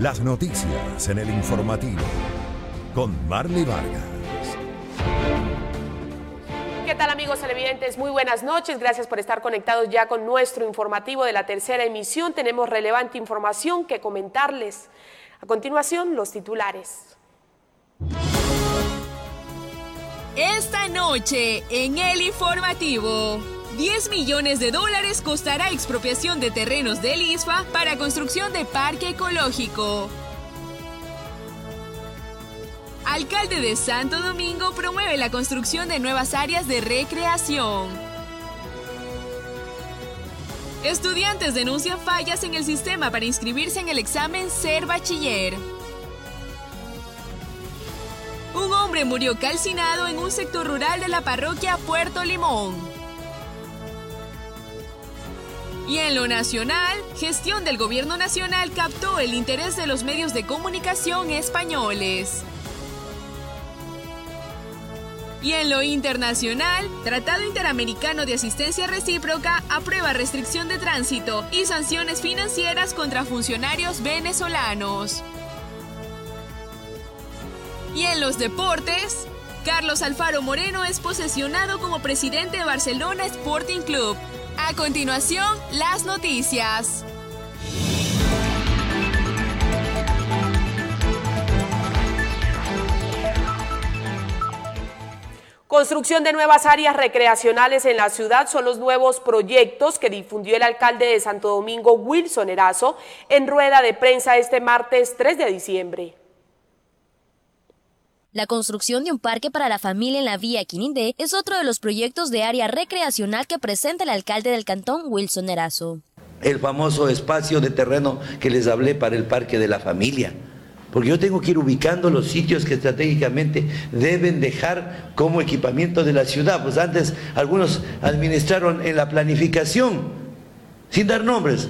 Las noticias en el informativo con Marley Vargas. ¿Qué tal amigos televidentes? Muy buenas noches. Gracias por estar conectados ya con nuestro informativo de la tercera emisión. Tenemos relevante información que comentarles. A continuación, los titulares. Esta noche en el informativo. 10 millones de dólares costará expropiación de terrenos del ISFA para construcción de parque ecológico. Alcalde de Santo Domingo promueve la construcción de nuevas áreas de recreación. Estudiantes denuncian fallas en el sistema para inscribirse en el examen Ser Bachiller. Un hombre murió calcinado en un sector rural de la parroquia Puerto Limón. Y en lo nacional, gestión del gobierno nacional captó el interés de los medios de comunicación españoles. Y en lo internacional, Tratado Interamericano de Asistencia Recíproca aprueba restricción de tránsito y sanciones financieras contra funcionarios venezolanos. Y en los deportes, Carlos Alfaro Moreno es posesionado como presidente de Barcelona Sporting Club a continuación, las noticias. Construcción de nuevas áreas recreacionales en la ciudad son los nuevos proyectos que difundió el alcalde de Santo Domingo, Wilson Erazo, en rueda de prensa este martes 3 de diciembre. La construcción de un parque para la familia en la vía Quinindé es otro de los proyectos de área recreacional que presenta el alcalde del cantón, Wilson Erazo. El famoso espacio de terreno que les hablé para el parque de la familia. Porque yo tengo que ir ubicando los sitios que estratégicamente deben dejar como equipamiento de la ciudad. Pues antes algunos administraron en la planificación, sin dar nombres,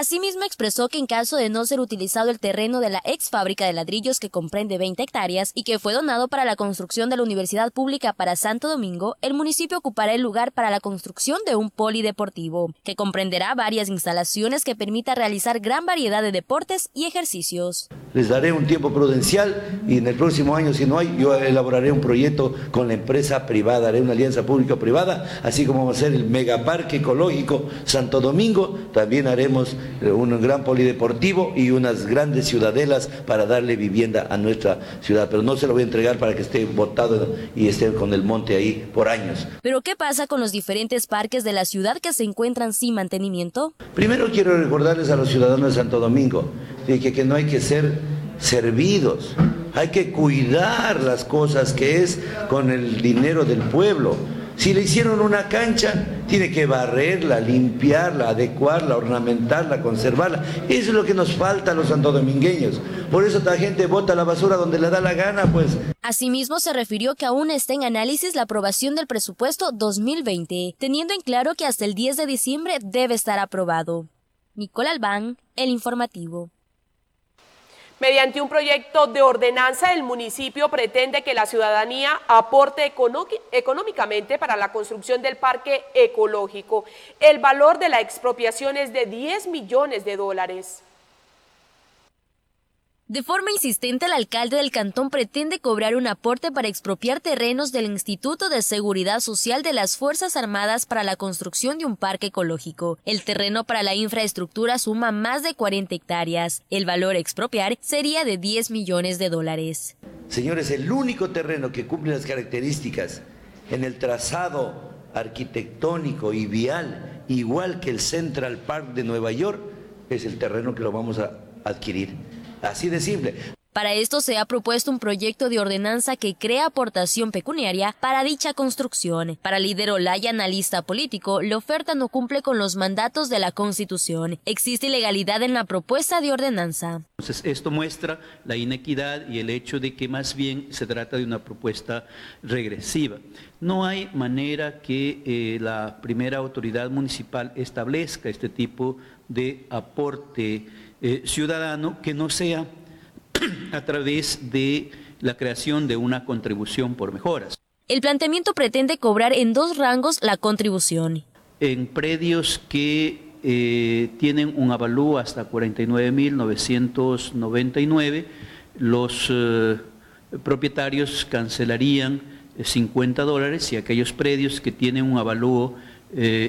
Asimismo expresó que en caso de no ser utilizado el terreno de la ex fábrica de ladrillos que comprende 20 hectáreas y que fue donado para la construcción de la Universidad Pública para Santo Domingo, el municipio ocupará el lugar para la construcción de un polideportivo, que comprenderá varias instalaciones que permita realizar gran variedad de deportes y ejercicios. Les daré un tiempo prudencial y en el próximo año, si no hay, yo elaboraré un proyecto con la empresa privada, haré una alianza público-privada, así como va a ser el megaparque ecológico Santo Domingo, también haremos un gran polideportivo y unas grandes ciudadelas para darle vivienda a nuestra ciudad. Pero no se lo voy a entregar para que esté botado y esté con el monte ahí por años. Pero ¿qué pasa con los diferentes parques de la ciudad que se encuentran sin mantenimiento? Primero quiero recordarles a los ciudadanos de Santo Domingo que, que no hay que ser servidos, hay que cuidar las cosas que es con el dinero del pueblo si le hicieron una cancha, tiene que barrerla, limpiarla, adecuarla, ornamentarla, conservarla. Eso es lo que nos falta a los santodomingueños. Por eso la gente bota la basura donde le da la gana, pues. Asimismo, se refirió que aún está en análisis la aprobación del presupuesto 2020, teniendo en claro que hasta el 10 de diciembre debe estar aprobado. Nicole Albán, El Informativo. Mediante un proyecto de ordenanza, el municipio pretende que la ciudadanía aporte económicamente para la construcción del parque ecológico. El valor de la expropiación es de 10 millones de dólares. De forma insistente, el alcalde del cantón pretende cobrar un aporte para expropiar terrenos del Instituto de Seguridad Social de las Fuerzas Armadas para la construcción de un parque ecológico. El terreno para la infraestructura suma más de 40 hectáreas. El valor expropiar sería de 10 millones de dólares. Señores, el único terreno que cumple las características en el trazado arquitectónico y vial, igual que el Central Park de Nueva York, es el terreno que lo vamos a adquirir. Así de simple. Para esto se ha propuesto un proyecto de ordenanza que crea aportación pecuniaria para dicha construcción. Para el líder Olaya, analista político, la oferta no cumple con los mandatos de la Constitución. Existe ilegalidad en la propuesta de ordenanza. Entonces, esto muestra la inequidad y el hecho de que más bien se trata de una propuesta regresiva. No hay manera que eh, la primera autoridad municipal establezca este tipo de aporte eh, ciudadano que no sea a través de la creación de una contribución por mejoras. El planteamiento pretende cobrar en dos rangos la contribución. En predios que eh, tienen un avalúo hasta 49.999. Los eh, propietarios cancelarían 50 dólares y aquellos predios que tienen un avalúo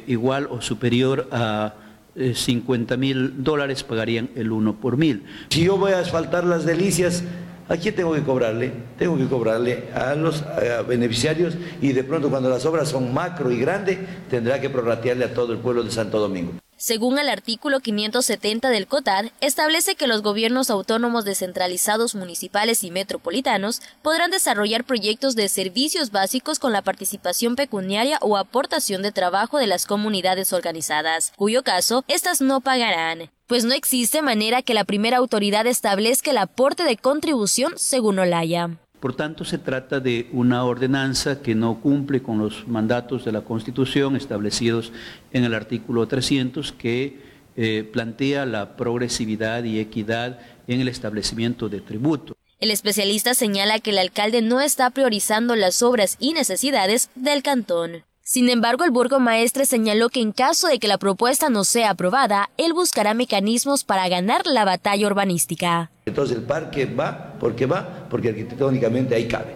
igual o superior a 50 mil dólares pagarían el 1 por mil. Si yo voy a asfaltar las delicias, ¿A quién tengo que cobrarle? Tengo que cobrarle a los beneficiarios y de pronto cuando las obras son macro y grandes, tendrá que prorratearle a todo el pueblo de Santo Domingo. Según el artículo 570 del COTAD, establece que los gobiernos autónomos descentralizados municipales y metropolitanos podrán desarrollar proyectos de servicios básicos con la participación pecuniaria o aportación de trabajo de las comunidades organizadas, cuyo caso estas no pagarán pues no existe manera que la primera autoridad establezca el aporte de contribución según Olaya. Por tanto, se trata de una ordenanza que no cumple con los mandatos de la Constitución establecidos en el artículo 300 que eh, plantea la progresividad y equidad en el establecimiento de tributo. El especialista señala que el alcalde no está priorizando las obras y necesidades del cantón. Sin embargo, el burgomaestre señaló que en caso de que la propuesta no sea aprobada, él buscará mecanismos para ganar la batalla urbanística. Entonces el parque va porque va, porque arquitectónicamente ahí cabe.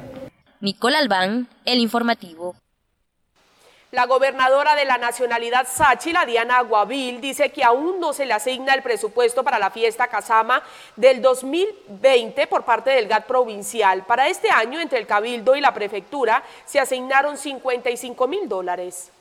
Nicole Albán, El Informativo. La gobernadora de la nacionalidad Sáchila, Diana Aguavil, dice que aún no se le asigna el presupuesto para la fiesta Casama del 2020 por parte del GAT provincial. Para este año, entre el Cabildo y la Prefectura, se asignaron 55 mil dólares.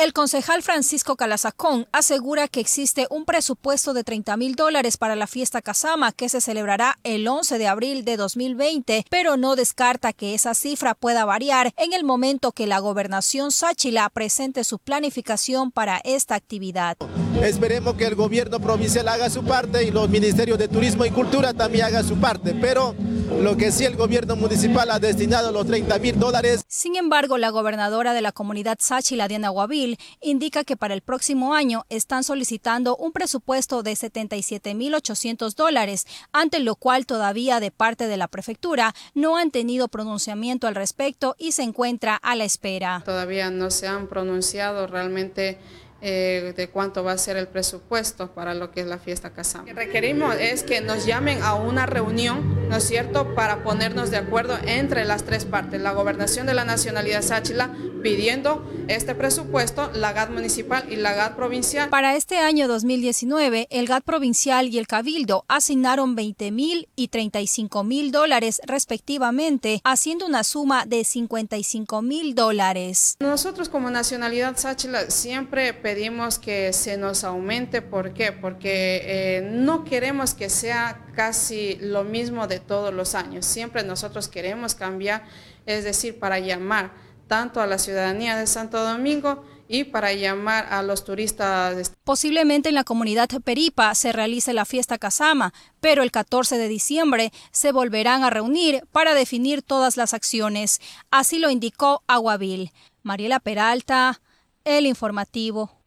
El concejal Francisco Calazacón asegura que existe un presupuesto de 30 mil dólares para la fiesta Casama que se celebrará el 11 de abril de 2020, pero no descarta que esa cifra pueda variar en el momento que la gobernación Sáchila presente su planificación para esta actividad. Esperemos que el gobierno provincial haga su parte y los ministerios de Turismo y Cultura también hagan su parte, pero lo que sí el gobierno municipal ha destinado los 30 mil dólares. Sin embargo, la gobernadora de la comunidad Sáchila, Diana Guavil, indica que para el próximo año están solicitando un presupuesto de 77 mil 800 dólares, ante lo cual todavía de parte de la prefectura no han tenido pronunciamiento al respecto y se encuentra a la espera. Todavía no se han pronunciado realmente eh, de cuánto va a ser el presupuesto para lo que es la fiesta Casam. Lo que requerimos es que nos llamen a una reunión, ¿no es cierto?, para ponernos de acuerdo entre las tres partes, la gobernación de la nacionalidad Sáchila pidiendo este presupuesto, la GAD municipal y la GAD provincial. Para este año 2019, el GAD provincial y el Cabildo asignaron 20 mil y 35 mil dólares respectivamente, haciendo una suma de 55 mil dólares. Nosotros como nacionalidad Sáchila siempre pedimos que se nos aumente. ¿Por qué? Porque eh, no queremos que sea casi lo mismo de todos los años. Siempre nosotros queremos cambiar, es decir, para llamar tanto a la ciudadanía de Santo Domingo y para llamar a los turistas. Posiblemente en la comunidad Peripa se realice la fiesta Casama, pero el 14 de diciembre se volverán a reunir para definir todas las acciones. Así lo indicó Aguavil. Mariela Peralta, El Informativo.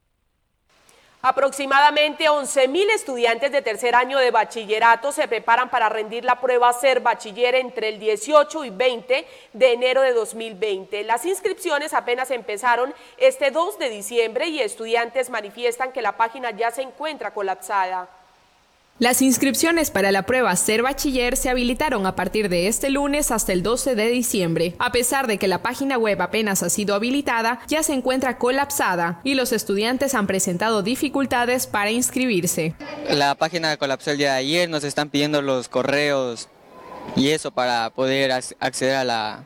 Aproximadamente 11.000 estudiantes de tercer año de bachillerato se preparan para rendir la prueba Ser Bachiller entre el 18 y 20 de enero de 2020. Las inscripciones apenas empezaron este 2 de diciembre y estudiantes manifiestan que la página ya se encuentra colapsada. Las inscripciones para la prueba Ser Bachiller se habilitaron a partir de este lunes hasta el 12 de diciembre. A pesar de que la página web apenas ha sido habilitada, ya se encuentra colapsada y los estudiantes han presentado dificultades para inscribirse. La página colapsó el día de ayer, nos están pidiendo los correos y eso para poder acceder a la,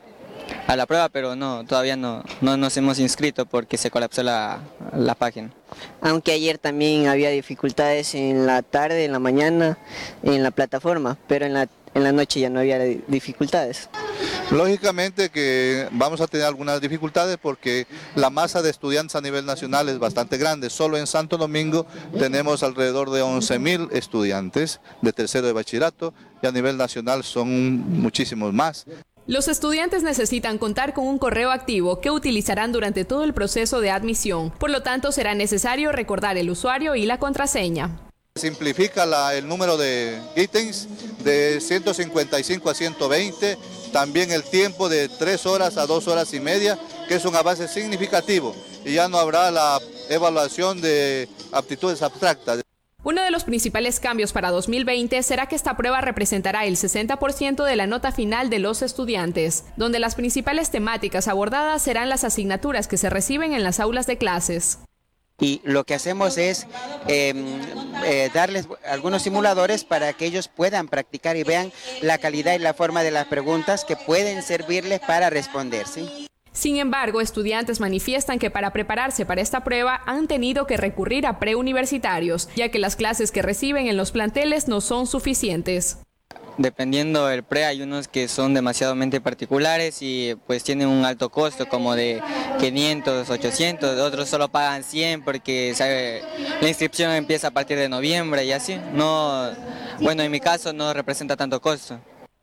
a la prueba, pero no, todavía no, no nos hemos inscrito porque se colapsó la, la página. Aunque ayer también había dificultades en la tarde, en la mañana, en la plataforma, pero en la, en la noche ya no había dificultades. Lógicamente que vamos a tener algunas dificultades porque la masa de estudiantes a nivel nacional es bastante grande. Solo en Santo Domingo tenemos alrededor de 11.000 estudiantes de tercero de bachillerato y a nivel nacional son muchísimos más. Los estudiantes necesitan contar con un correo activo que utilizarán durante todo el proceso de admisión. Por lo tanto, será necesario recordar el usuario y la contraseña. Simplifica el número de ítems de 155 a 120, también el tiempo de 3 horas a 2 horas y media, que es un avance significativo. Y ya no habrá la evaluación de aptitudes abstractas. Uno de los principales cambios para 2020 será que esta prueba representará el 60% de la nota final de los estudiantes, donde las principales temáticas abordadas serán las asignaturas que se reciben en las aulas de clases. Y lo que hacemos es em, eh, darles algunos simuladores para que ellos puedan practicar y vean la calidad y la forma de las preguntas que pueden servirles para responder. Sin embargo, estudiantes manifiestan que para prepararse para esta prueba han tenido que recurrir a preuniversitarios, ya que las clases que reciben en los planteles no son suficientes. Dependiendo del pre, hay unos que son demasiadamente particulares y pues tienen un alto costo como de 500, 800, otros solo pagan 100 porque la inscripción empieza a partir de noviembre y así. No, bueno, en mi caso no representa tanto costo.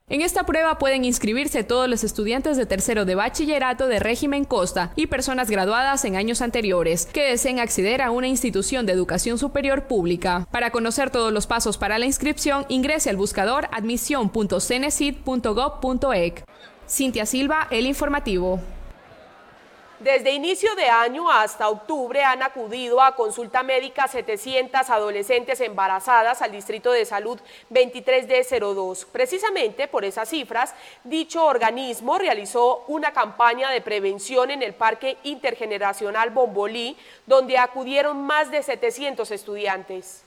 En esta prueba pueden inscribirse todos los estudiantes de tercero de bachillerato de régimen Costa y personas graduadas en años anteriores que deseen acceder a una institución de educación superior pública. Para conocer todos los pasos para la inscripción, ingrese al buscador admisión.cenecit.gov.ec. Cintia Silva, El Informativo. Desde inicio de año hasta octubre han acudido a consulta médica 700 adolescentes embarazadas al Distrito de Salud 23D02. Precisamente por esas cifras, dicho organismo realizó una campaña de prevención en el Parque Intergeneracional Bombolí, donde acudieron más de 700 estudiantes.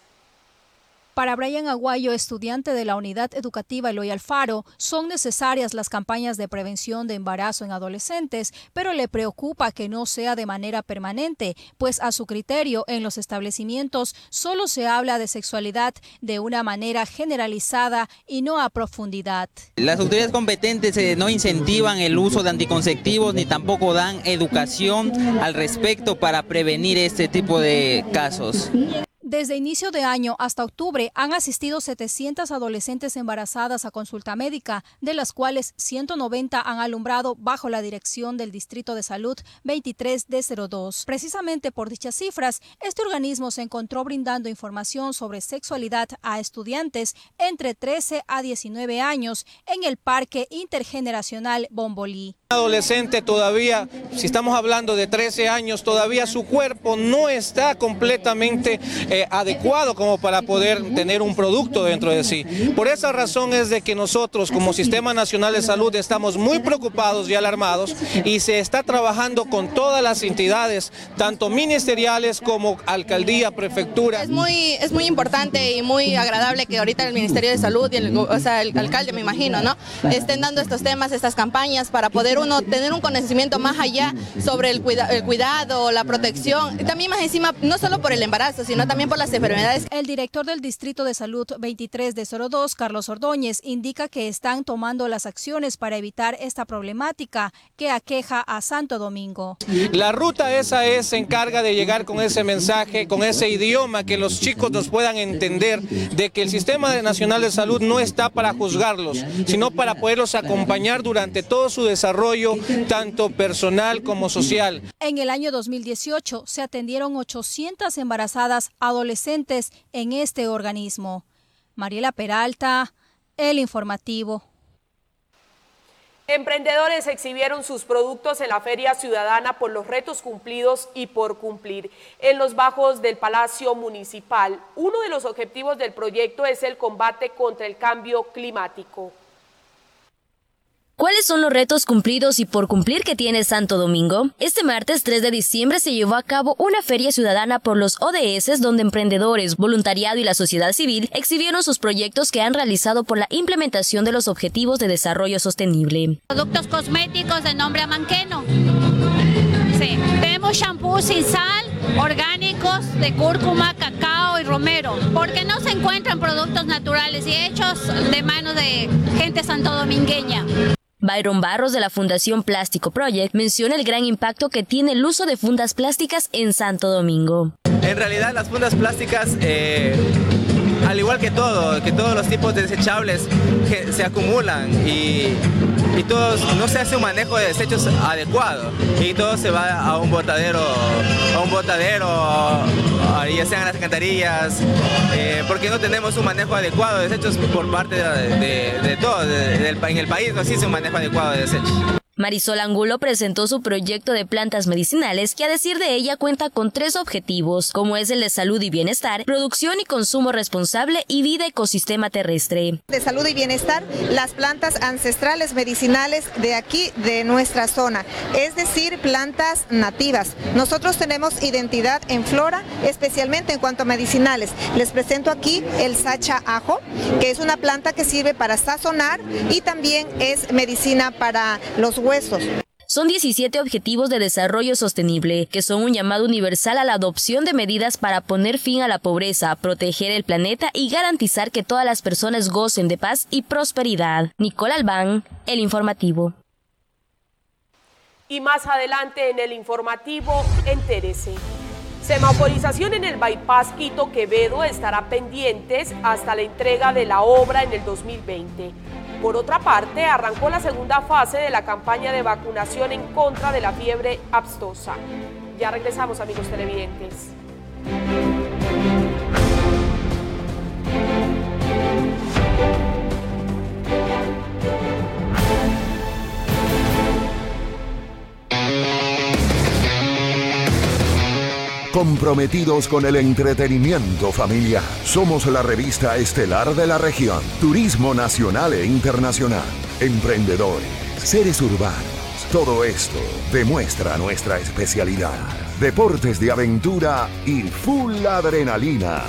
Para Brian Aguayo, estudiante de la Unidad Educativa Eloy Alfaro, son necesarias las campañas de prevención de embarazo en adolescentes, pero le preocupa que no sea de manera permanente, pues a su criterio en los establecimientos solo se habla de sexualidad de una manera generalizada y no a profundidad. Las autoridades competentes eh, no incentivan el uso de anticonceptivos ni tampoco dan educación al respecto para prevenir este tipo de casos. Desde inicio de año hasta octubre han asistido 700 adolescentes embarazadas a consulta médica, de las cuales 190 han alumbrado bajo la dirección del Distrito de Salud 23 d 02. Precisamente por dichas cifras, este organismo se encontró brindando información sobre sexualidad a estudiantes entre 13 a 19 años en el Parque Intergeneracional Bombolí. Adolescente todavía, si estamos hablando de 13 años, todavía su cuerpo no está completamente eh, adecuado como para poder tener un producto dentro de sí. Por esa razón es de que nosotros como Sistema Nacional de Salud estamos muy preocupados y alarmados y se está trabajando con todas las entidades, tanto ministeriales como alcaldía, prefectura. Es muy, es muy importante y muy agradable que ahorita el Ministerio de Salud y el, o sea, el alcalde, me imagino, ¿no? estén dando estos temas, estas campañas para poder uno tener un conocimiento más allá sobre el, el cuidado, la protección, y también más encima, no solo por el embarazo, sino también por las enfermedades. El director del Distrito de Salud 23 de 02, Carlos Ordóñez, indica que están tomando las acciones para evitar esta problemática que aqueja a Santo Domingo. La ruta esa es, se encarga de llegar con ese mensaje, con ese idioma, que los chicos nos puedan entender de que el Sistema Nacional de Salud no está para juzgarlos, sino para poderlos acompañar durante todo su desarrollo tanto personal como social. En el año 2018 se atendieron 800 embarazadas adolescentes en este organismo. Mariela Peralta, El Informativo. Emprendedores exhibieron sus productos en la Feria Ciudadana por los retos cumplidos y por cumplir. En los bajos del Palacio Municipal, uno de los objetivos del proyecto es el combate contra el cambio climático. ¿Cuáles son los retos cumplidos y por cumplir que tiene Santo Domingo? Este martes 3 de diciembre se llevó a cabo una feria ciudadana por los ODS donde emprendedores, voluntariado y la sociedad civil exhibieron sus proyectos que han realizado por la implementación de los Objetivos de Desarrollo Sostenible. Productos cosméticos de nombre amanqueno. Sí. Tenemos shampoo sin sal, orgánicos de cúrcuma, cacao y romero, porque no se encuentran productos naturales y hechos de manos de gente santodomingueña. Byron Barros de la Fundación Plástico Project menciona el gran impacto que tiene el uso de fundas plásticas en Santo Domingo. En realidad las fundas plásticas, eh, al igual que todo, que todos los tipos de desechables se acumulan y y todos, no se hace un manejo de desechos adecuado y todo se va a un botadero, a un botadero, ya sean las alcantarillas, eh, porque no tenemos un manejo adecuado de desechos por parte de, de, todo, en el país no existe un manejo adecuado de desechos. Marisol Angulo presentó su proyecto de plantas medicinales que a decir de ella cuenta con tres objetivos, como es el de salud y bienestar, producción y consumo responsable y vida ecosistema terrestre. De salud y bienestar, las plantas ancestrales medicinales de aquí, de nuestra zona, es decir, plantas nativas. Nosotros tenemos identidad en flora, especialmente en cuanto a medicinales. Les presento aquí el sacha ajo, que es una planta que sirve para sazonar y también es medicina para los huesos. Son 17 objetivos de desarrollo sostenible, que son un llamado universal a la adopción de medidas para poner fin a la pobreza, proteger el planeta y garantizar que todas las personas gocen de paz y prosperidad. Nicole Albán, El Informativo. Y más adelante en el informativo, entérese. Semaforización en el bypass Quito Quevedo estará pendientes hasta la entrega de la obra en el 2020. Por otra parte, arrancó la segunda fase de la campaña de vacunación en contra de la fiebre abstosa. Ya regresamos, amigos televidentes. Comprometidos con el entretenimiento familiar. Somos la revista estelar de la región. Turismo nacional e internacional. Emprendedores. Seres urbanos. Todo esto demuestra nuestra especialidad. Deportes de aventura y full adrenalina.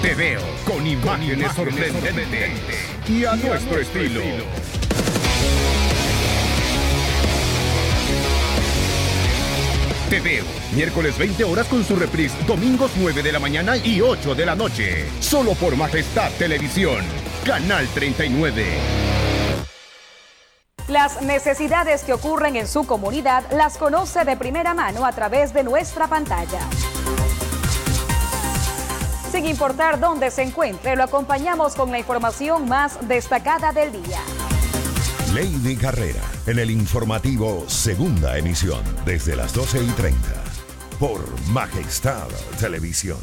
Te veo con imágenes sorprendentes y a nuestro estilo. Te veo, miércoles 20 horas con su reprise, domingos 9 de la mañana y 8 de la noche. Solo por Majestad Televisión, Canal 39. Las necesidades que ocurren en su comunidad las conoce de primera mano a través de nuestra pantalla. Sin importar dónde se encuentre, lo acompañamos con la información más destacada del día. Lady Carrera, en el informativo Segunda Emisión, desde las 12 y 30, por Majestad Televisión.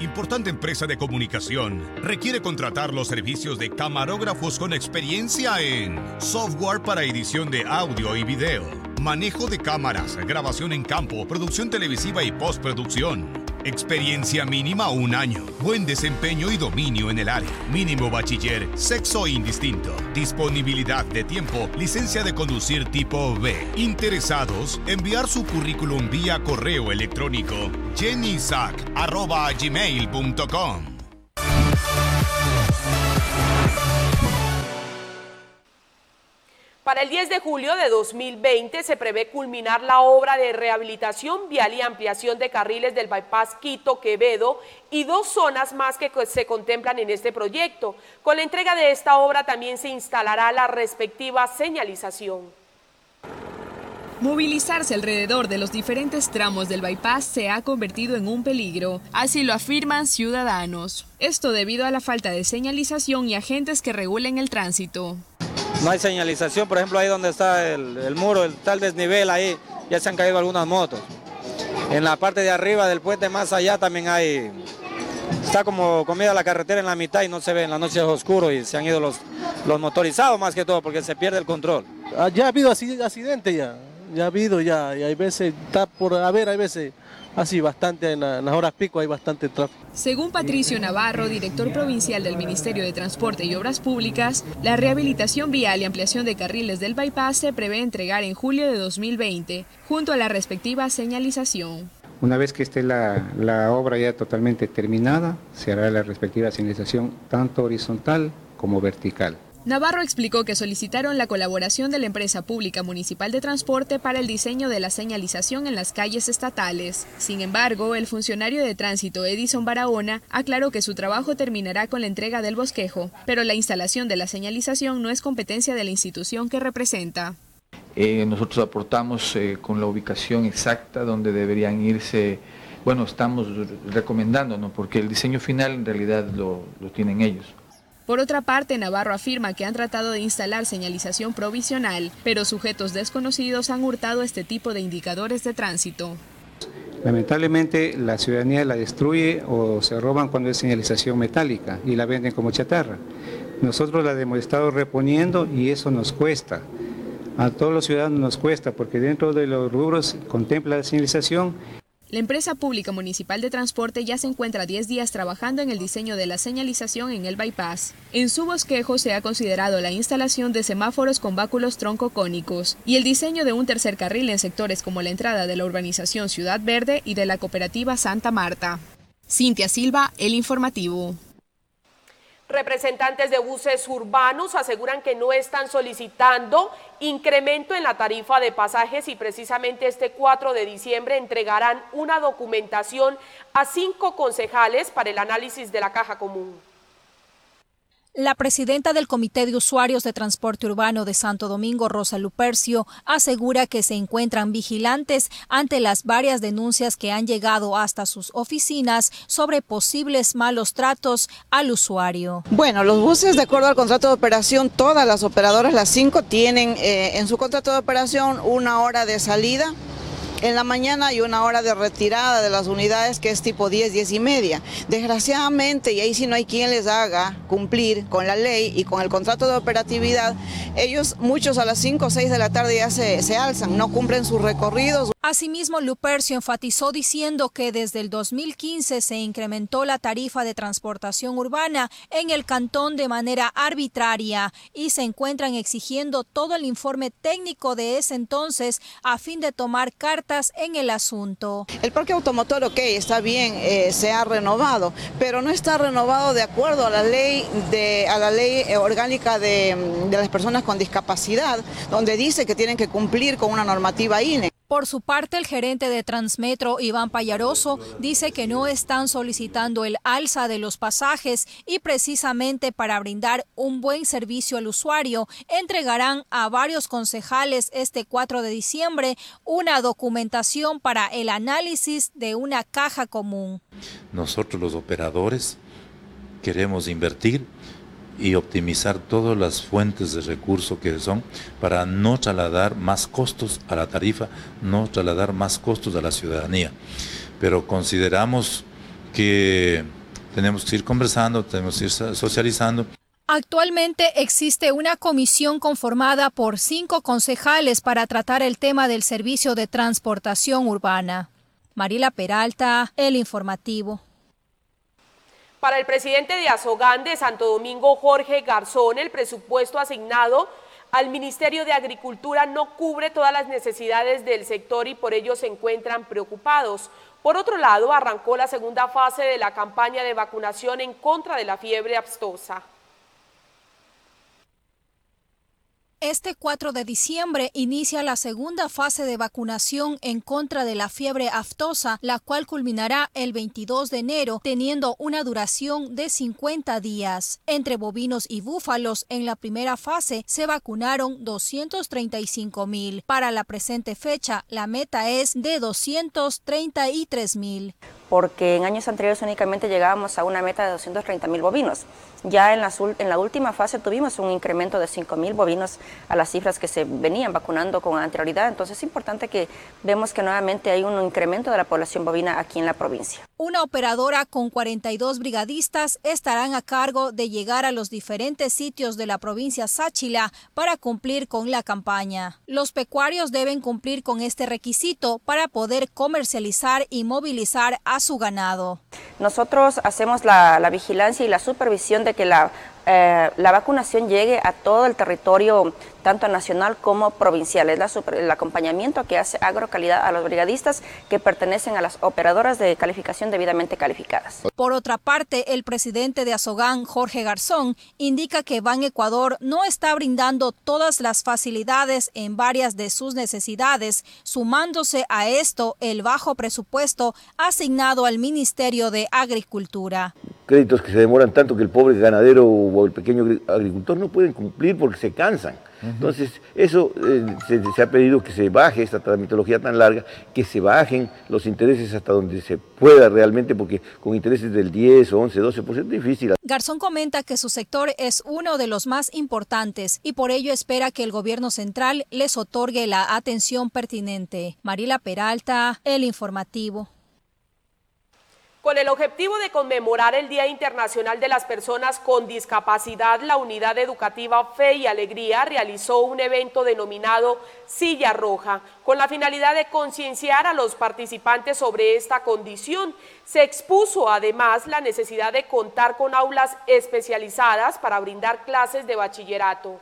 Importante empresa de comunicación requiere contratar los servicios de camarógrafos con experiencia en software para edición de audio y video, manejo de cámaras, grabación en campo, producción televisiva y postproducción. Experiencia mínima un año. Buen desempeño y dominio en el área. Mínimo bachiller. Sexo indistinto. Disponibilidad de tiempo. Licencia de conducir tipo B. Interesados, enviar su currículum vía correo electrónico jennysac.gmail.com Para el 10 de julio de 2020 se prevé culminar la obra de rehabilitación vial y ampliación de carriles del bypass Quito-Quevedo y dos zonas más que se contemplan en este proyecto. Con la entrega de esta obra también se instalará la respectiva señalización. Movilizarse alrededor de los diferentes tramos del bypass se ha convertido en un peligro, así lo afirman ciudadanos. Esto debido a la falta de señalización y agentes que regulen el tránsito. No hay señalización, por ejemplo ahí donde está el, muro, el tal desnivel ahí, ya se han caído algunas motos. En la parte de arriba del puente más allá también hay, está como comida la carretera en la mitad y no se ve, en la noche es oscuro y se han ido los, los motorizados más que todo porque se pierde el control. Ah, ya ha habido accidentes ya, ya ha habido ya, y hay veces, está por haber, hay veces así bastante en, las horas pico hay bastante tráfico. Según Patricio Navarro, director provincial del Ministerio de Transporte y Obras Públicas, la rehabilitación vial y ampliación de carriles del bypass se prevé entregar en julio de 2020, junto a la respectiva señalización. Una vez que esté la, la obra ya totalmente terminada, se hará la respectiva señalización tanto horizontal como vertical. Navarro explicó que solicitaron la colaboración de la empresa pública municipal de transporte para el diseño de la señalización en las calles estatales. Sin embargo, el funcionario de tránsito Edison Barahona aclaró que su trabajo terminará con la entrega del bosquejo, pero la instalación de la señalización no es competencia de la institución que representa. Eh, nosotros aportamos eh, con la ubicación exacta donde deberían irse, bueno, estamos recomendando, porque el diseño final en realidad lo tienen ellos. Por otra parte, Navarro afirma que han tratado de instalar señalización provisional, pero sujetos desconocidos han hurtado este tipo de indicadores de tránsito. Lamentablemente la ciudadanía la destruye o se roban cuando es señalización metálica y la venden como chatarra. Nosotros la hemos estado reponiendo y eso nos cuesta. A todos los ciudadanos nos cuesta porque dentro de los rubros contempla la señalización la empresa pública municipal de transporte ya se encuentra 10 días trabajando en el diseño de la señalización en el bypass. En su bosquejo se ha considerado la instalación de semáforos con báculos troncocónicos y el diseño de un tercer carril en sectores como la entrada de la urbanización Ciudad Verde y de la cooperativa Santa Marta. Cintia Silva, El Informativo. Representantes de buses urbanos aseguran que no están solicitando incremento en la tarifa de pasajes y precisamente este 4 de diciembre entregarán una documentación a cinco concejales para el análisis de la caja común. La presidenta del Comité de Usuarios de Transporte Urbano de Santo Domingo, Rosa Lupercio, asegura que se encuentran vigilantes ante las varias denuncias que han llegado hasta sus oficinas sobre posibles malos tratos al usuario. Bueno, los buses, de acuerdo al contrato de operación, todas las operadoras, las cinco, tienen eh, en su contrato de operación una hora de salida en la mañana hay una hora de retirada de las unidades que es tipo 10, 10 y media. Desgraciadamente, y ahí sí no hay quien les haga cumplir con la ley y con el contrato de operatividad, ellos muchos a las 5 o 6 de la tarde ya se, se alzan, no cumplen sus recorridos. Asimismo, Lupercio enfatizó diciendo que desde el 2015 se incrementó la tarifa de transportación urbana en el cantón de manera arbitraria y se encuentran exigiendo todo el informe técnico de ese entonces a fin de tomar cartas en el asunto. El parque automotor, ok, está bien, eh, se ha renovado, pero no está renovado de acuerdo a la ley, de, a la ley eh, orgánica de, de las personas con discapacidad, donde dice que tienen que cumplir con una normativa INE. Por su parte, el gerente de Transmetro, Iván Payaroso, dice que no están solicitando el alza de los pasajes y precisamente para brindar un buen servicio al usuario, entregarán a varios concejales este 4 de diciembre una documentación para el análisis de una caja común. Nosotros los operadores queremos invertir y optimizar todas las fuentes de recursos que son para no trasladar más costos a la tarifa, no trasladar más costos a la ciudadanía. Pero consideramos que tenemos que ir conversando, tenemos que ir socializando. Actualmente existe una comisión conformada por cinco concejales para tratar el tema del servicio de transportación urbana. Marila Peralta, El Informativo. Para el presidente de Azogán de Santo Domingo, Jorge Garzón, el presupuesto asignado al Ministerio de Agricultura no cubre todas las necesidades del sector y por ello se encuentran preocupados. Por otro lado, arrancó la segunda fase de la campaña de vacunación en contra de la fiebre abstosa. Este 4 de diciembre inicia la segunda fase de vacunación en contra de la fiebre aftosa, la cual culminará el 22 de enero, teniendo una duración de 50 días. Entre bovinos y búfalos, en la primera fase se vacunaron 235 mil. Para la presente fecha, la meta es de 233 mil. Porque en años anteriores únicamente llegábamos a una meta de 230 mil bovinos. Ya en la, última fase tuvimos un incremento de 5 mil bovinos a las cifras que se venían vacunando con anterioridad. Entonces es importante que vemos que nuevamente hay un incremento de la población bovina aquí en la provincia. Una operadora con 42 brigadistas estarán a cargo de llegar a los diferentes sitios de la provincia Sáchila para cumplir con la campaña. Los pecuarios deben cumplir con este requisito para poder comercializar y movilizar a su ganado. Nosotros hacemos la, la vigilancia y la supervisión de que la eh, la vacunación llegue a todo el territorio, tanto nacional como provincial. Es el acompañamiento que hace Agrocalidad a los brigadistas que pertenecen a las operadoras de calificación debidamente calificadas. Por otra parte, el presidente de Azogán, Jorge Garzón, indica que Ban Ecuador no está brindando todas las facilidades en varias de sus necesidades, sumándose a esto el bajo presupuesto asignado al Ministerio de Agricultura. créditos que se demoran tanto que el pobre ganadero o el pequeño agricultor no pueden cumplir porque se cansan. Entonces, eso eh, se, ha pedido que se baje esta tramitología tan larga, que se bajen los intereses hasta donde se pueda realmente, porque con intereses del 10, 11, 12% es difícil. Garzón comenta que su sector es uno de los más importantes y por ello espera que el gobierno central les otorgue la atención pertinente. Marila Peralta, El Informativo. Con el objetivo de conmemorar el Día Internacional de las Personas con Discapacidad, la Unidad Educativa Fe y Alegría realizó un evento denominado Silla Roja, con la finalidad de concienciar a los participantes sobre esta condición. Se expuso además la necesidad de contar con aulas especializadas para brindar clases de bachillerato.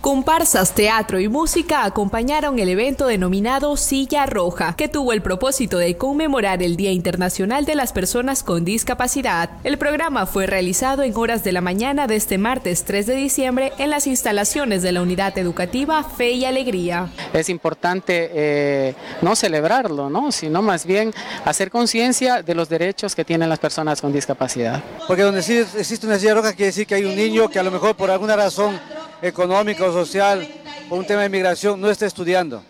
Comparsas, teatro y música acompañaron el evento denominado Silla Roja, que tuvo el propósito de conmemorar el Día Internacional de las Personas con Discapacidad. El programa fue realizado en horas de la mañana de este martes 3 de diciembre en las instalaciones de la Unidad Educativa Fe y Alegría. Es importante eh, no celebrarlo, ¿no? sino más bien hacer conciencia de los derechos que tienen las personas con discapacidad. Porque donde sí existe una silla roja quiere decir que hay un niño que a lo mejor por alguna razón económica social, o un tema de inmigración, no está estudiando.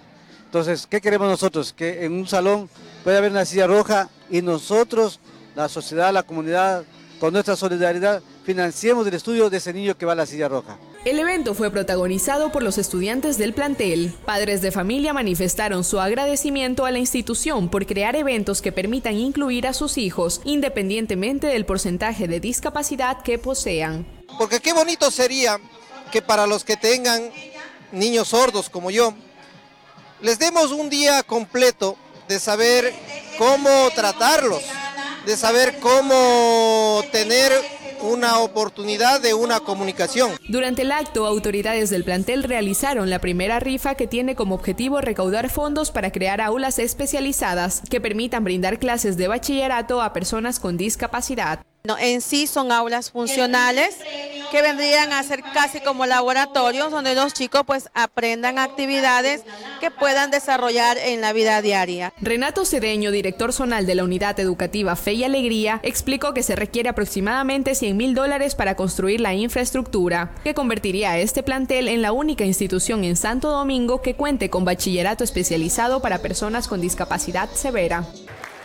Entonces, ¿qué queremos nosotros? Que en un salón pueda haber una silla roja y nosotros, la sociedad, la comunidad, con nuestra solidaridad, financiemos el estudio de ese niño que va a la silla roja. El evento fue protagonizado por los estudiantes del plantel. Padres de familia manifestaron su agradecimiento a la institución por crear eventos que permitan incluir a sus hijos, independientemente del porcentaje de discapacidad que posean. Porque qué bonito sería que para los que tengan niños sordos como yo, les demos un día completo de saber cómo tratarlos, de saber cómo tener una oportunidad de una comunicación. Durante el acto, autoridades del plantel realizaron la primera rifa que tiene como objetivo recaudar fondos para crear aulas especializadas que permitan brindar clases de bachillerato a personas con discapacidad. No, en sí son aulas funcionales que vendrían a ser casi como laboratorios donde los chicos pues aprendan actividades que puedan desarrollar en la vida diaria. Renato Cedeño, director zonal de la Unidad Educativa Fe y Alegría, explicó que se requiere aproximadamente 100 mil dólares para construir la infraestructura, que convertiría a este plantel en la única institución en Santo Domingo que cuente con bachillerato especializado para personas con discapacidad severa.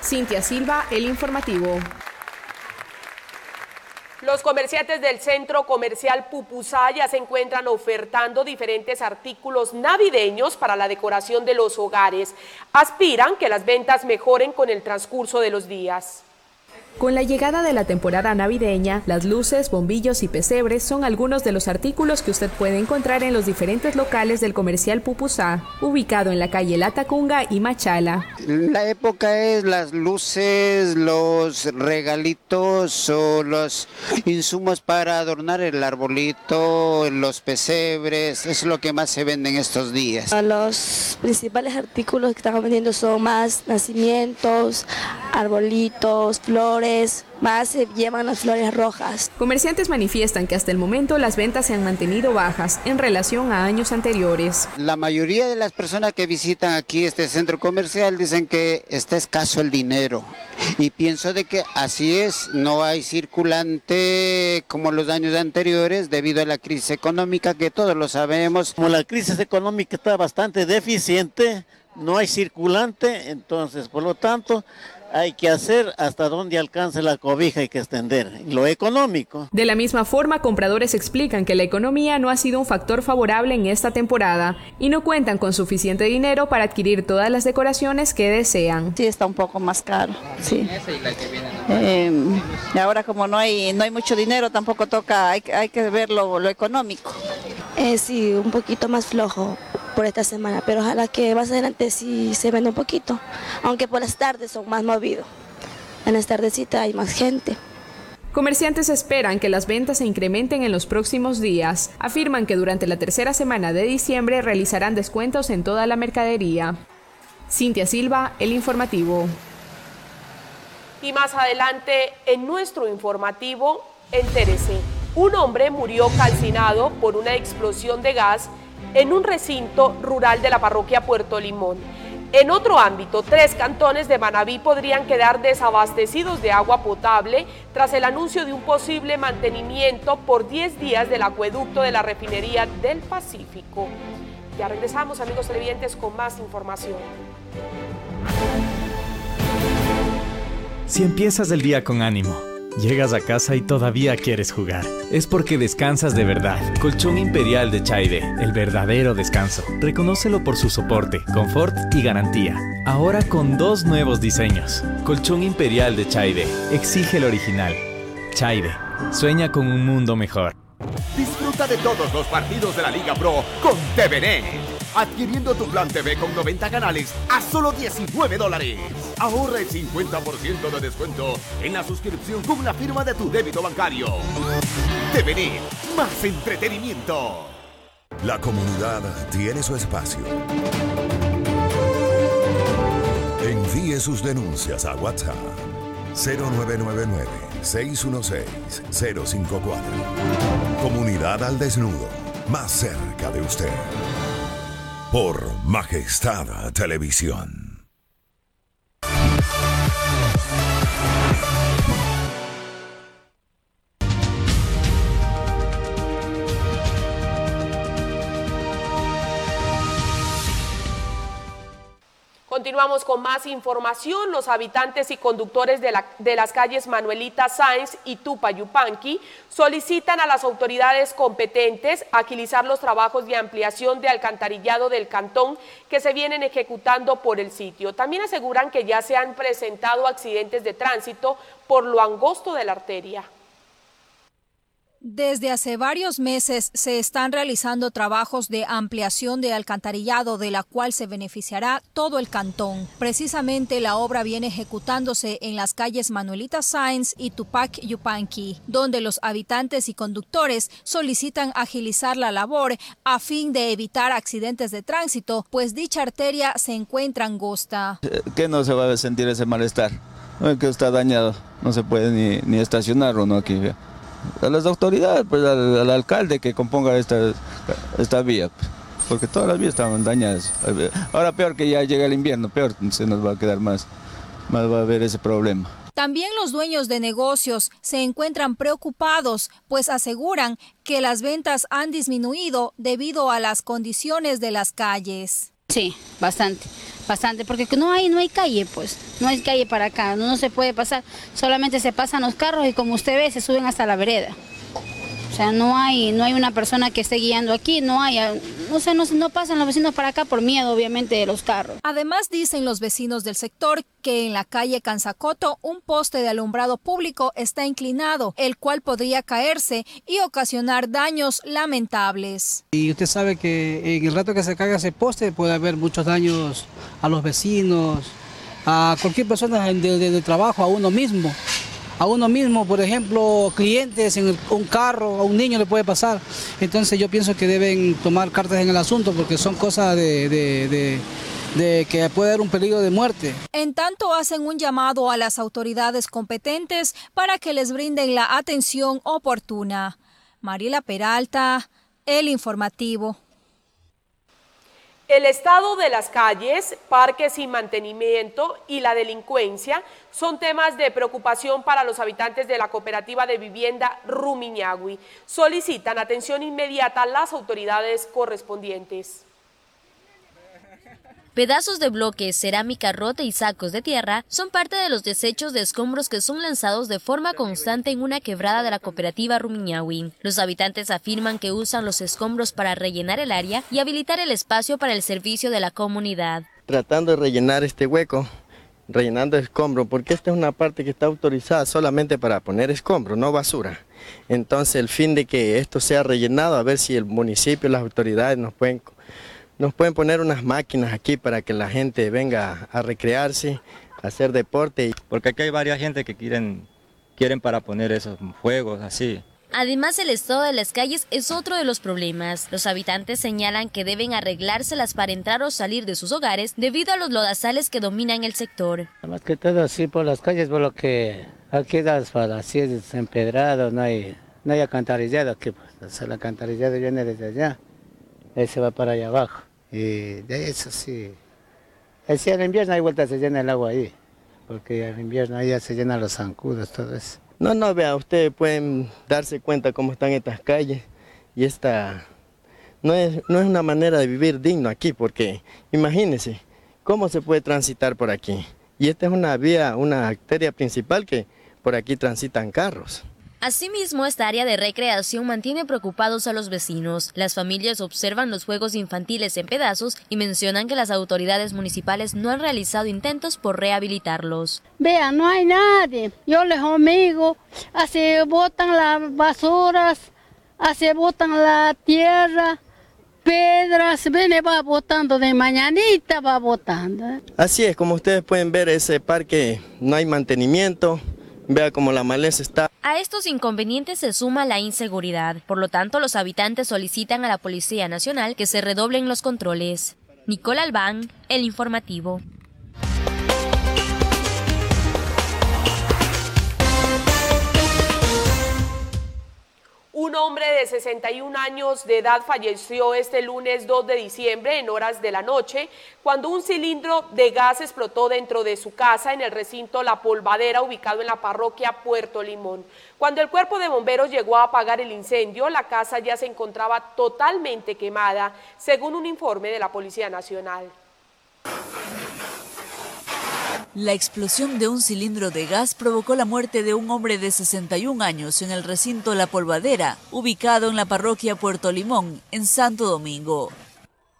Cintia Silva, El Informativo. Los comerciantes del centro comercial Pupusaya se encuentran ofertando diferentes artículos navideños para la decoración de los hogares. Aspiran que las ventas mejoren con el transcurso de los días. Con la llegada de la temporada navideña, las luces, bombillos y pesebres son algunos de los artículos que usted puede encontrar en los diferentes locales del comercial Pupusá, ubicado en la calle Latacunga y Machala. La época es las luces, los regalitos o los insumos para adornar el arbolito, los pesebres, es lo que más se vende en estos días. Los principales artículos que estamos vendiendo son más nacimientos, arbolitos, flores, más se llevan las flores rojas. Comerciantes manifiestan que hasta el momento las ventas se han mantenido bajas en relación a años anteriores. La mayoría de las personas que visitan aquí este centro comercial dicen que está escaso el dinero y pienso de que así es, no hay circulante como los años anteriores debido a la crisis económica que todos lo sabemos. Como la crisis económica está bastante deficiente, no hay circulante, entonces por lo tanto hay que hacer hasta donde alcance la cobija, hay que extender lo económico. De la misma forma, compradores explican que la economía no ha sido un factor favorable en esta temporada y no cuentan con suficiente dinero para adquirir todas las decoraciones que desean. Sí, está un poco más caro, sí. Eh, y ahora como no hay, no hay mucho dinero, tampoco toca, hay, hay que ver lo, lo económico. Eh, sí, un poquito más flojo por esta semana, pero ojalá que más adelante sí se venda un poquito, aunque por las tardes son más movidos. En las tardecitas hay más gente. Comerciantes esperan que las ventas se incrementen en los próximos días. Afirman que durante la tercera semana de diciembre realizarán descuentos en toda la mercadería. Cintia Silva, El Informativo. Y más adelante, en nuestro informativo, entérese. Un hombre murió calcinado por una explosión de gas en un recinto rural de la parroquia Puerto Limón. En otro ámbito, tres cantones de Manabí podrían quedar desabastecidos de agua potable tras el anuncio de un posible mantenimiento por 10 días del acueducto de la refinería del Pacífico. Ya regresamos, amigos televidentes, con más información. Si empiezas el día con ánimo, llegas a casa y todavía quieres jugar, es porque descansas de verdad. Colchón Imperial de Chaide, el verdadero descanso. Reconócelo por su soporte, confort y garantía. Ahora con dos nuevos diseños. Colchón Imperial de Chaide, exige el original. Chaide, sueña con un mundo mejor. Disfruta de todos los partidos de la Liga Pro con TVN. Adquiriendo tu plan TV con 90 canales a solo 19 dólares. Ahorra el 50% de descuento en la suscripción con la firma de tu débito bancario. TVN, más entretenimiento. La comunidad tiene su espacio. Envíe sus denuncias a WhatsApp 0999-616-054. Comunidad al desnudo, más cerca de usted. Por Majestad Televisión. Continuamos con más información. Los habitantes y conductores de, la- de las calles Manuelita Sáenz y Tupayupanqui solicitan a las autoridades competentes agilizar los trabajos de ampliación de alcantarillado del cantón que se vienen ejecutando por el sitio. También aseguran que ya se han presentado accidentes de tránsito por lo angosto de la arteria. Desde hace varios meses se están realizando trabajos de ampliación de alcantarillado de la cual se beneficiará todo el cantón. Precisamente la obra viene ejecutándose en las calles Manuelita Sáenz y Tupac Yupanqui, donde los habitantes y conductores solicitan agilizar la labor a fin de evitar accidentes de tránsito, pues dicha arteria se encuentra angosta. ¿Qué no se va a sentir ese malestar? Que está dañado, no se puede ni, ni estacionar aquí. A las autoridades, pues al, al alcalde que componga esta, esta vía, pues, porque todas las vías estaban dañadas. Ahora peor que ya llega el invierno, peor se nos va a quedar más, más va a haber ese problema. También los dueños de negocios se encuentran preocupados, pues aseguran que las ventas han disminuido debido a las condiciones de las calles. Sí, bastante, bastante, porque no hay, no hay calle, pues, no hay calle para acá, no, no se puede pasar, solamente se pasan los carros y como usted ve, se suben hasta la vereda. O sea, no hay, no hay una persona que esté guiando aquí, no hay, no sé, no, no pasan los vecinos para acá por miedo, obviamente, de los carros. Además, dicen los vecinos del sector que en la calle Canzacoto un poste de alumbrado público está inclinado, el cual podría caerse y ocasionar daños lamentables. Y usted sabe que en el rato que se caiga ese poste puede haber muchos daños a los vecinos, a cualquier persona de, de- de trabajo, a uno mismo. A uno mismo, por ejemplo, clientes en un carro, a un niño le puede pasar. Entonces yo pienso que deben tomar cartas en el asunto porque son cosas de, de- de- de que puede haber un peligro de muerte. En tanto, hacen un llamado a las autoridades competentes para que les brinden la atención oportuna. Mariela Peralta, El Informativo. El estado de las calles, parques sin mantenimiento y la delincuencia son temas de preocupación para los habitantes de la cooperativa de vivienda Rumiñahui. Solicitan atención inmediata a las autoridades correspondientes. Pedazos de bloques, cerámica rota y sacos de tierra son parte de los desechos de escombros que son lanzados de forma constante en una quebrada de la cooperativa Rumiñahui. Los habitantes afirman que usan los escombros para rellenar el área y habilitar el espacio para el servicio de la comunidad. tratando de rellenar este hueco, rellenando escombro, porque esta es una parte que está autorizada solamente para poner escombro, no basura. Entonces el fin de que esto sea rellenado, a ver si el municipio, las autoridades nos pueden, nos pueden poner unas máquinas aquí para que la gente venga a recrearse, a hacer deporte. Porque aquí hay varias gente que quieren, quieren para poner esos juegos así. Además, el estado de las calles es otro de los problemas. Los habitantes señalan que deben arreglárselas para entrar o salir de sus hogares debido a los lodazales que dominan el sector. Más que todo así por las calles, por lo que aquí das para así es empedrado, no hay, no hay alcantarillado aquí, pues, el alcantarillado viene desde allá, ahí se va para allá abajo. Y de ahí es así, Si en invierno hay vuelta se llena el agua ahí, porque en invierno ahí ya se llenan los zancudos, todo eso. No, no, vea, ustedes pueden darse cuenta cómo están estas calles y esta no es, no es una manera de vivir digno aquí, porque imagínense cómo se puede transitar por aquí. Y esta es una vía, una arteria principal que por aquí transitan carros. Asimismo, esta área de recreación mantiene preocupados a los vecinos. Las familias observan los juegos infantiles en pedazos y mencionan que las autoridades municipales no han realizado intentos por rehabilitarlos. Vea, no hay nadie. Yo les amigo, así botan las basuras, así botan la tierra, piedras, viene va botando de mañanita, va botando. Así es, como ustedes pueden ver, ese parque no hay mantenimiento, Vea cómo la maleza está. A estos inconvenientes se suma la inseguridad. Por lo tanto, los habitantes solicitan a la Policía Nacional que se redoblen los controles. Nicole Albán, El Informativo. Un hombre de 61 años de edad falleció este lunes 2 de diciembre en horas de la noche cuando un cilindro de gas explotó dentro de su casa en el recinto La Polvadera ubicado en la parroquia Puerto Limón. Cuando el cuerpo de bomberos llegó a apagar el incendio, la casa ya se encontraba totalmente quemada, según un informe de la Policía Nacional. La explosión de un cilindro de gas provocó la muerte de un hombre de 61 años en el recinto La Polvadera, ubicado en la parroquia Puerto Limón, en Santo Domingo.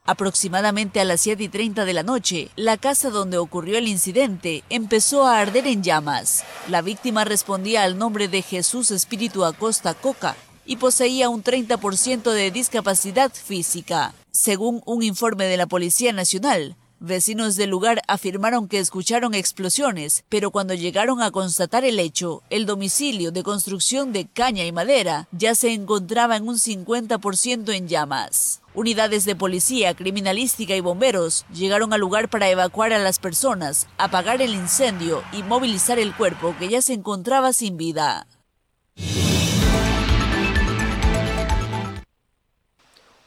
Aproximadamente a las 7 y 30 de la noche, la casa donde ocurrió el incidente empezó a arder en llamas. La víctima respondía al nombre de Jesús Espíritu Acosta Coca y poseía un 30% de discapacidad física. Según un informe de la Policía Nacional, Vecinos del lugar afirmaron que escucharon explosiones, pero cuando llegaron a constatar el hecho, el domicilio de construcción de caña y madera ya se encontraba en un 50% en llamas. Unidades de policía, criminalística y bomberos llegaron al lugar para evacuar a las personas, apagar el incendio y movilizar el cuerpo que ya se encontraba sin vida.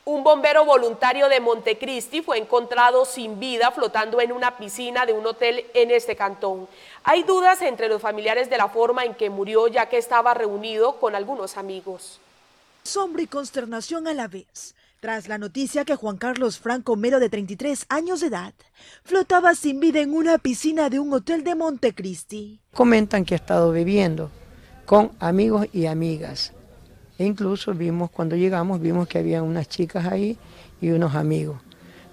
Un bombero voluntario de Montecristi fue encontrado sin vida flotando en una piscina de un hotel en este cantón. Hay dudas entre los familiares de la forma en que murió ya que estaba reunido con algunos amigos. Sombra y consternación a la vez, tras la noticia que Juan Carlos Franco Mero de 33 años de edad flotaba sin vida en una piscina de un hotel de Montecristi. Comentan que ha estado viviendo con amigos y amigas e incluso vimos, cuando llegamos, vimos que había unas chicas ahí y unos amigos.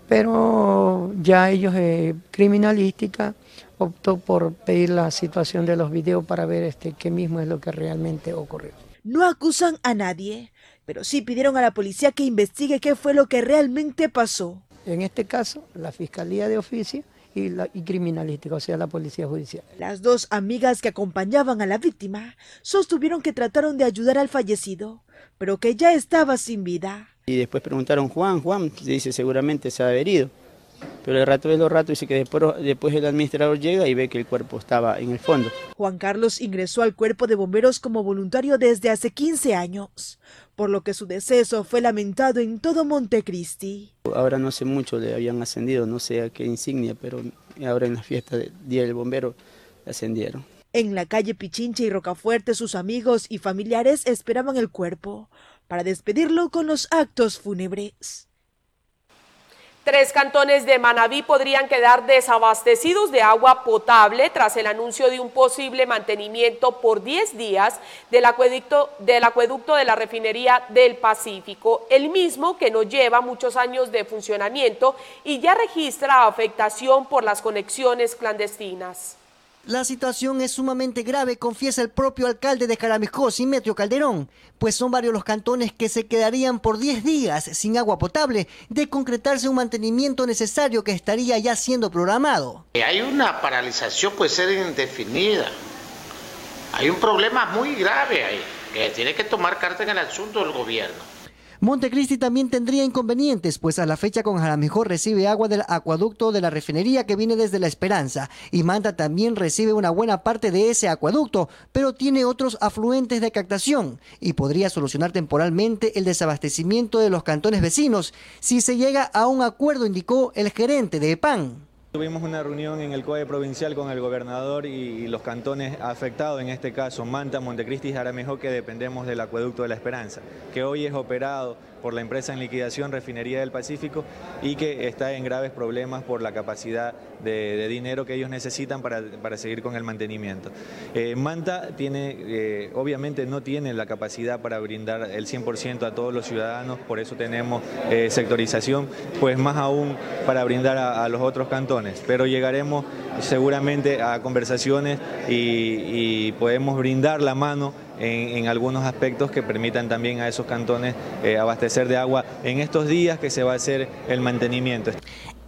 Pero ya ellos, eh, criminalística, optó por pedir la situación de los videos para ver este, qué mismo es lo que realmente ocurrió. No acusan a nadie, pero sí pidieron a la policía que investigue qué fue lo que realmente pasó. En este caso, la Fiscalía de Oficio y, la, y criminalística, o sea, la policía judicial. Las dos amigas que acompañaban a la víctima sostuvieron que trataron de ayudar al fallecido, pero que ya estaba sin vida. Y después preguntaron Juan, Juan, dice seguramente se ha herido. Pero el rato de los ratos dice que después, después el administrador llega y ve que el cuerpo estaba en el fondo. Juan Carlos ingresó al cuerpo de bomberos como voluntario desde hace 15 años, por lo que su deceso fue lamentado en todo Montecristi. Ahora no sé mucho, le habían ascendido, no sé a qué insignia, pero ahora en la fiesta del Día del Bombero ascendieron. En la calle Pichincha y Rocafuerte sus amigos y familiares esperaban el cuerpo para despedirlo con los actos fúnebres. Tres cantones de Manabí podrían quedar desabastecidos de agua potable tras el anuncio de un posible mantenimiento por 10 días del acueducto, del acueducto de la refinería del Pacífico, el mismo que no lleva muchos años de funcionamiento y ya registra afectación por las conexiones clandestinas. La situación es sumamente grave, confiesa el propio alcalde de Jaramejó, Simetrio Calderón, pues son varios los cantones que se quedarían por 10 días sin agua potable de concretarse un mantenimiento necesario que estaría ya siendo programado. Hay una paralización puede ser indefinida. Hay un problema muy grave ahí, que tiene que tomar carta en el asunto del gobierno. Montecristi también tendría inconvenientes, pues a la fecha con Jaramejó recibe agua del acueducto de la refinería que viene desde La Esperanza y Manta también recibe una buena parte de ese acueducto, pero tiene otros afluentes de captación y podría solucionar temporalmente el desabastecimiento de los cantones vecinos si se llega a un acuerdo, indicó el gerente de EPAN. Tuvimos una reunión en el COE provincial con el gobernador y, los cantones afectados, en este caso Manta, Montecristi y Jaramejó, que dependemos del acueducto de la Esperanza, que hoy es operado por la empresa en liquidación Refinería del Pacífico y que está en graves problemas por la capacidad de, dinero que ellos necesitan para, seguir con el mantenimiento. Eh, Manta tiene, eh, obviamente no tiene la capacidad para brindar el 100% a todos los ciudadanos, por eso tenemos eh, sectorización, pues más aún para brindar a, los otros cantones, pero llegaremos seguramente a conversaciones y podemos brindar la mano en, algunos aspectos que permitan también a esos cantones eh, abastecer de agua en estos días que se va a hacer el mantenimiento.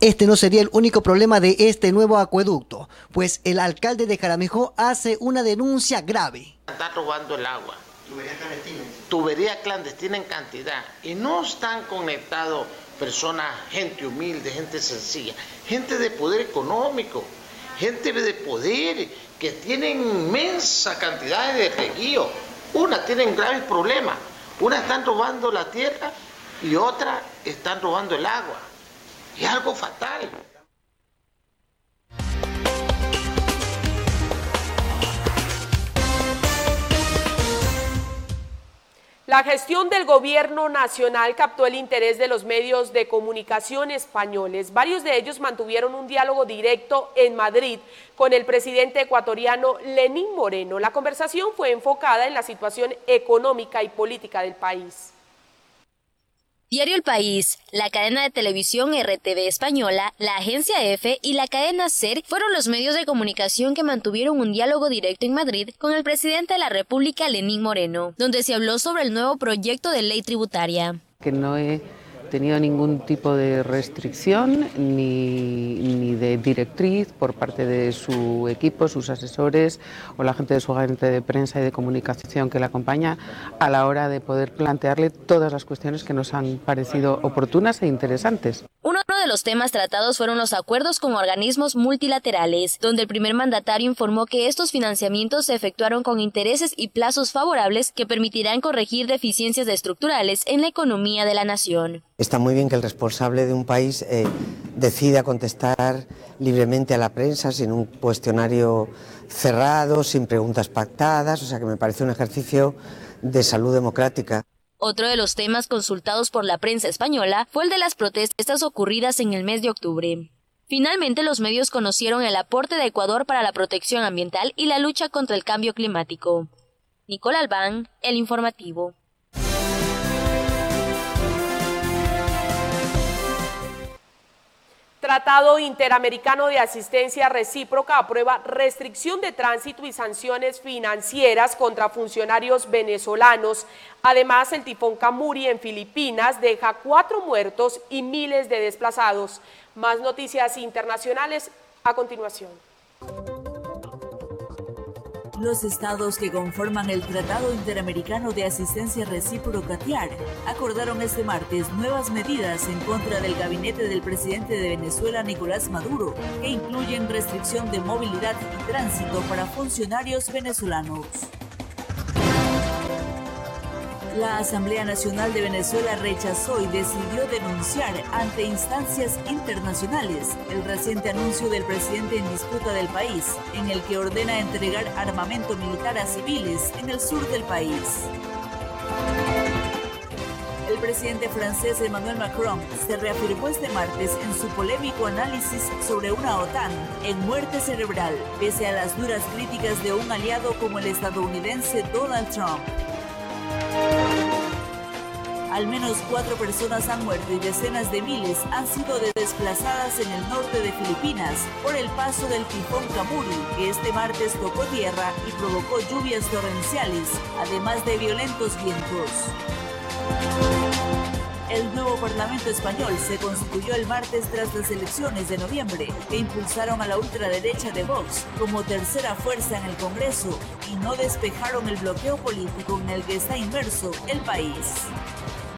Este no sería el único problema de este nuevo acueducto, pues el alcalde de Jaramejó hace una denuncia grave. Están robando el agua. Tubería clandestina. Tubería clandestina en cantidad. Y no están conectados personas, gente humilde, gente sencilla, gente de poder económico, gente de poder que tienen inmensa cantidad de reguíos. Una tienen graves problemas. Una están robando la tierra y otra están robando el agua. Es algo fatal. La gestión del gobierno nacional captó el interés de los medios de comunicación españoles. Varios de ellos mantuvieron un diálogo directo en Madrid con el presidente ecuatoriano Lenín Moreno. La conversación fue enfocada en la situación económica y política del país. Diario El País, la cadena de televisión RTV Española, la agencia EFE y la cadena SER fueron los medios de comunicación que mantuvieron un diálogo directo en Madrid con el presidente de la República, Lenín Moreno, donde se habló sobre el nuevo proyecto de ley tributaria. Que no tenido ningún tipo de restricción ni, ni, de directriz por parte de su equipo, sus asesores o la gente de su gabinete de prensa y de comunicación que le acompaña a la hora de poder plantearle todas las cuestiones que nos han parecido oportunas e interesantes. De los temas tratados fueron los acuerdos con organismos multilaterales, donde el primer mandatario informó que estos financiamientos se efectuaron con intereses y plazos favorables que permitirán corregir deficiencias estructurales en la economía de la nación. Está muy bien que el responsable de un país eh, decida contestar libremente a la prensa sin un cuestionario cerrado, sin preguntas pactadas, o sea que me parece un ejercicio de salud democrática. Otro de los temas consultados por la prensa española fue el de las protestas ocurridas en el mes de octubre. Finalmente, los medios conocieron el aporte de Ecuador para la protección ambiental y la lucha contra el cambio climático. Nicole Albán, El Informativo. Tratado Interamericano de Asistencia Recíproca aprueba restricción de tránsito y sanciones financieras contra funcionarios venezolanos. Además, el tifón Camuri en Filipinas deja cuatro muertos y miles de desplazados. Más noticias internacionales a continuación. Los estados que conforman el Tratado Interamericano de Asistencia Recíproca TIAR acordaron este martes nuevas medidas en contra del gabinete del presidente de Venezuela Nicolás Maduro, que incluyen restricción de movilidad y tránsito para funcionarios venezolanos. La Asamblea Nacional de Venezuela rechazó y decidió denunciar ante instancias internacionales el reciente anuncio del presidente en disputa del país, en el que ordena entregar armamento militar a civiles en el sur del país. El presidente francés Emmanuel Macron se reafirmó este martes en su polémico análisis sobre una OTAN en muerte cerebral, pese a las duras críticas de un aliado como el estadounidense Donald Trump. Al menos cuatro personas han muerto y decenas de miles han sido desplazadas en el norte de Filipinas por el paso del tifón Kamuri, que este martes tocó tierra y provocó lluvias torrenciales, además de violentos vientos. El nuevo Parlamento español se constituyó el martes tras las elecciones de noviembre, que impulsaron a la ultraderecha de Vox como tercera fuerza en el Congreso y no despejaron el bloqueo político en el que está inmerso el país.